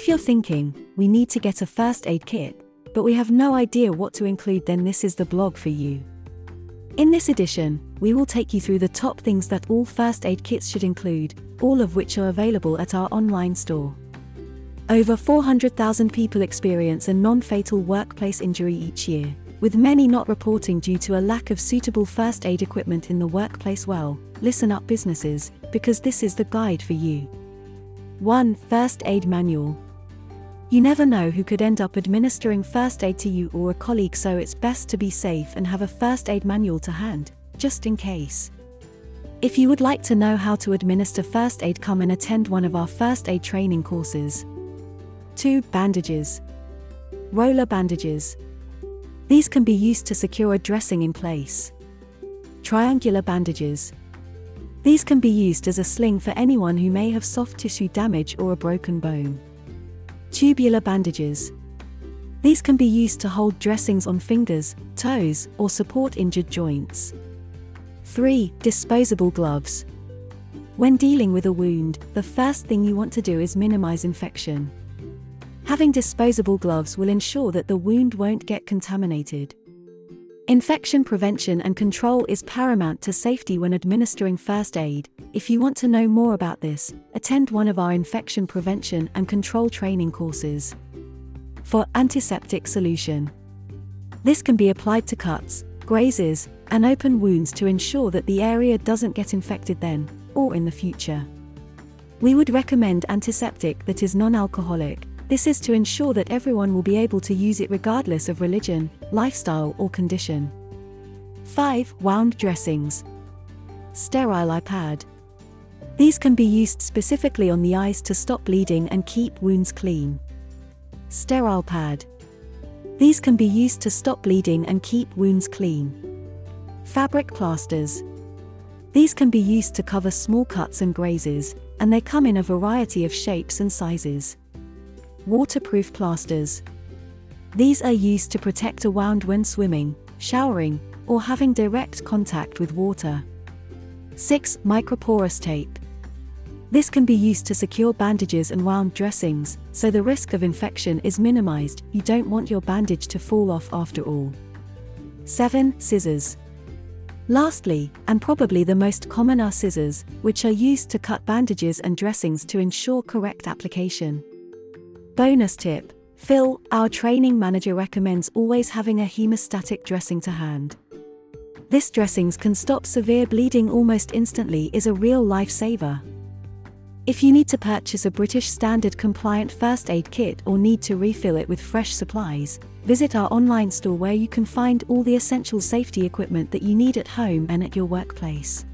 If you're thinking, we need to get a first aid kit, but we have no idea what to include, then this is the blog for you. In this edition, we will take you through the top things that all first aid kits should include, all of which are available at our online store. Over 400,000 people experience a non fatal workplace injury each year, with many not reporting due to a lack of suitable first aid equipment in the workplace. Well, listen up, businesses, because this is the guide for you. 1. First Aid Manual. You never know who could end up administering first aid to you or a colleague, so it's best to be safe and have a first aid manual to hand, just in case. If you would like to know how to administer first aid, come and attend one of our first aid training courses. 2. Bandages. Roller bandages. These can be used to secure a dressing in place. Triangular bandages. These can be used as a sling for anyone who may have soft tissue damage or a broken bone. Tubular bandages. These can be used to hold dressings on fingers, toes, or support injured joints. 3. Disposable gloves. When dealing with a wound, the first thing you want to do is minimize infection. Having disposable gloves will ensure that the wound won't get contaminated. Infection prevention and control is paramount to safety when administering first aid. If you want to know more about this, attend one of our infection prevention and control training courses. For antiseptic solution. This can be applied to cuts, grazes, and open wounds to ensure that the area doesn't get infected then, or in the future. We would recommend antiseptic that is non alcoholic, this is to ensure that everyone will be able to use it regardless of religion, lifestyle, or condition. 5. Wound dressings. Sterile eye pad. These can be used specifically on the eyes to stop bleeding and keep wounds clean. Sterile pad. These can be used to stop bleeding and keep wounds clean. Fabric plasters. These can be used to cover small cuts and grazes, and they come in a variety of shapes and sizes. Waterproof plasters. These are used to protect a wound when swimming, showering, or having direct contact with water. 6. Microporous tape. This can be used to secure bandages and wound dressings, so the risk of infection is minimized. You don't want your bandage to fall off after all. 7. Scissors. Lastly, and probably the most common are scissors, which are used to cut bandages and dressings to ensure correct application. Bonus tip Phil, our training manager, recommends always having a hemostatic dressing to hand. This dressings can stop severe bleeding almost instantly is a real lifesaver. If you need to purchase a British Standard compliant first aid kit or need to refill it with fresh supplies, visit our online store where you can find all the essential safety equipment that you need at home and at your workplace.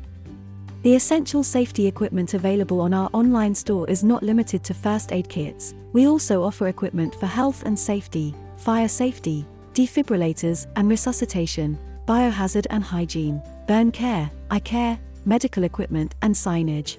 The essential safety equipment available on our online store is not limited to first aid kits, we also offer equipment for health and safety, fire safety, defibrillators and resuscitation, biohazard and hygiene, burn care, eye care, medical equipment, and signage.